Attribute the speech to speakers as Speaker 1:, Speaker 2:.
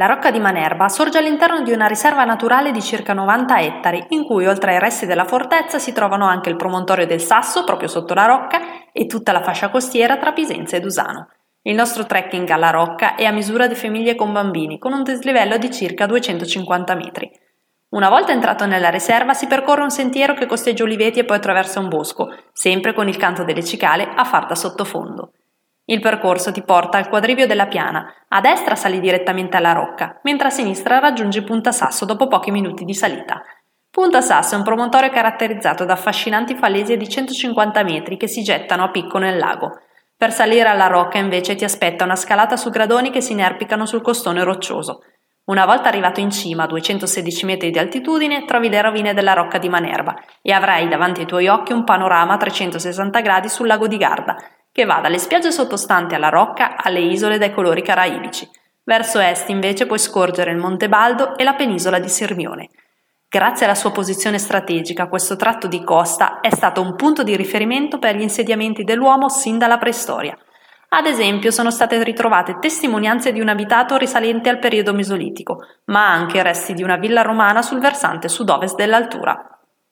Speaker 1: La Rocca di Manerba sorge all'interno di una riserva naturale di circa 90 ettari, in cui oltre ai resti della fortezza si trovano anche il promontorio del Sasso, proprio sotto la rocca, e tutta la fascia costiera tra Pisenza ed Usano. Il nostro trekking alla rocca è a misura di famiglie con bambini, con un dislivello di circa 250 metri. Una volta entrato nella riserva si percorre un sentiero che costeggia oliveti e poi attraversa un bosco, sempre con il canto delle cicale a far da sottofondo. Il percorso ti porta al quadrivio della piana, a destra sali direttamente alla rocca, mentre a sinistra raggiungi Punta Sasso dopo pochi minuti di salita. Punta Sasso è un promontorio caratterizzato da affascinanti falesie di 150 metri che si gettano a picco nel lago. Per salire alla rocca invece ti aspetta una scalata su gradoni che si inerpicano sul costone roccioso. Una volta arrivato in cima a 216 metri di altitudine, trovi le rovine della rocca di Manerba e avrai davanti ai tuoi occhi un panorama a 360 gradi sul lago di Garda, che va dalle spiagge sottostanti alla rocca alle isole dai colori caraibici. Verso est invece puoi scorgere il Monte Baldo e la penisola di Sirmione. Grazie alla sua posizione strategica, questo tratto di costa è stato un punto di riferimento per gli insediamenti dell'uomo sin dalla preistoria. Ad esempio sono state ritrovate testimonianze di un abitato risalente al periodo mesolitico, ma anche resti di una villa romana sul versante sud-ovest dell'altura.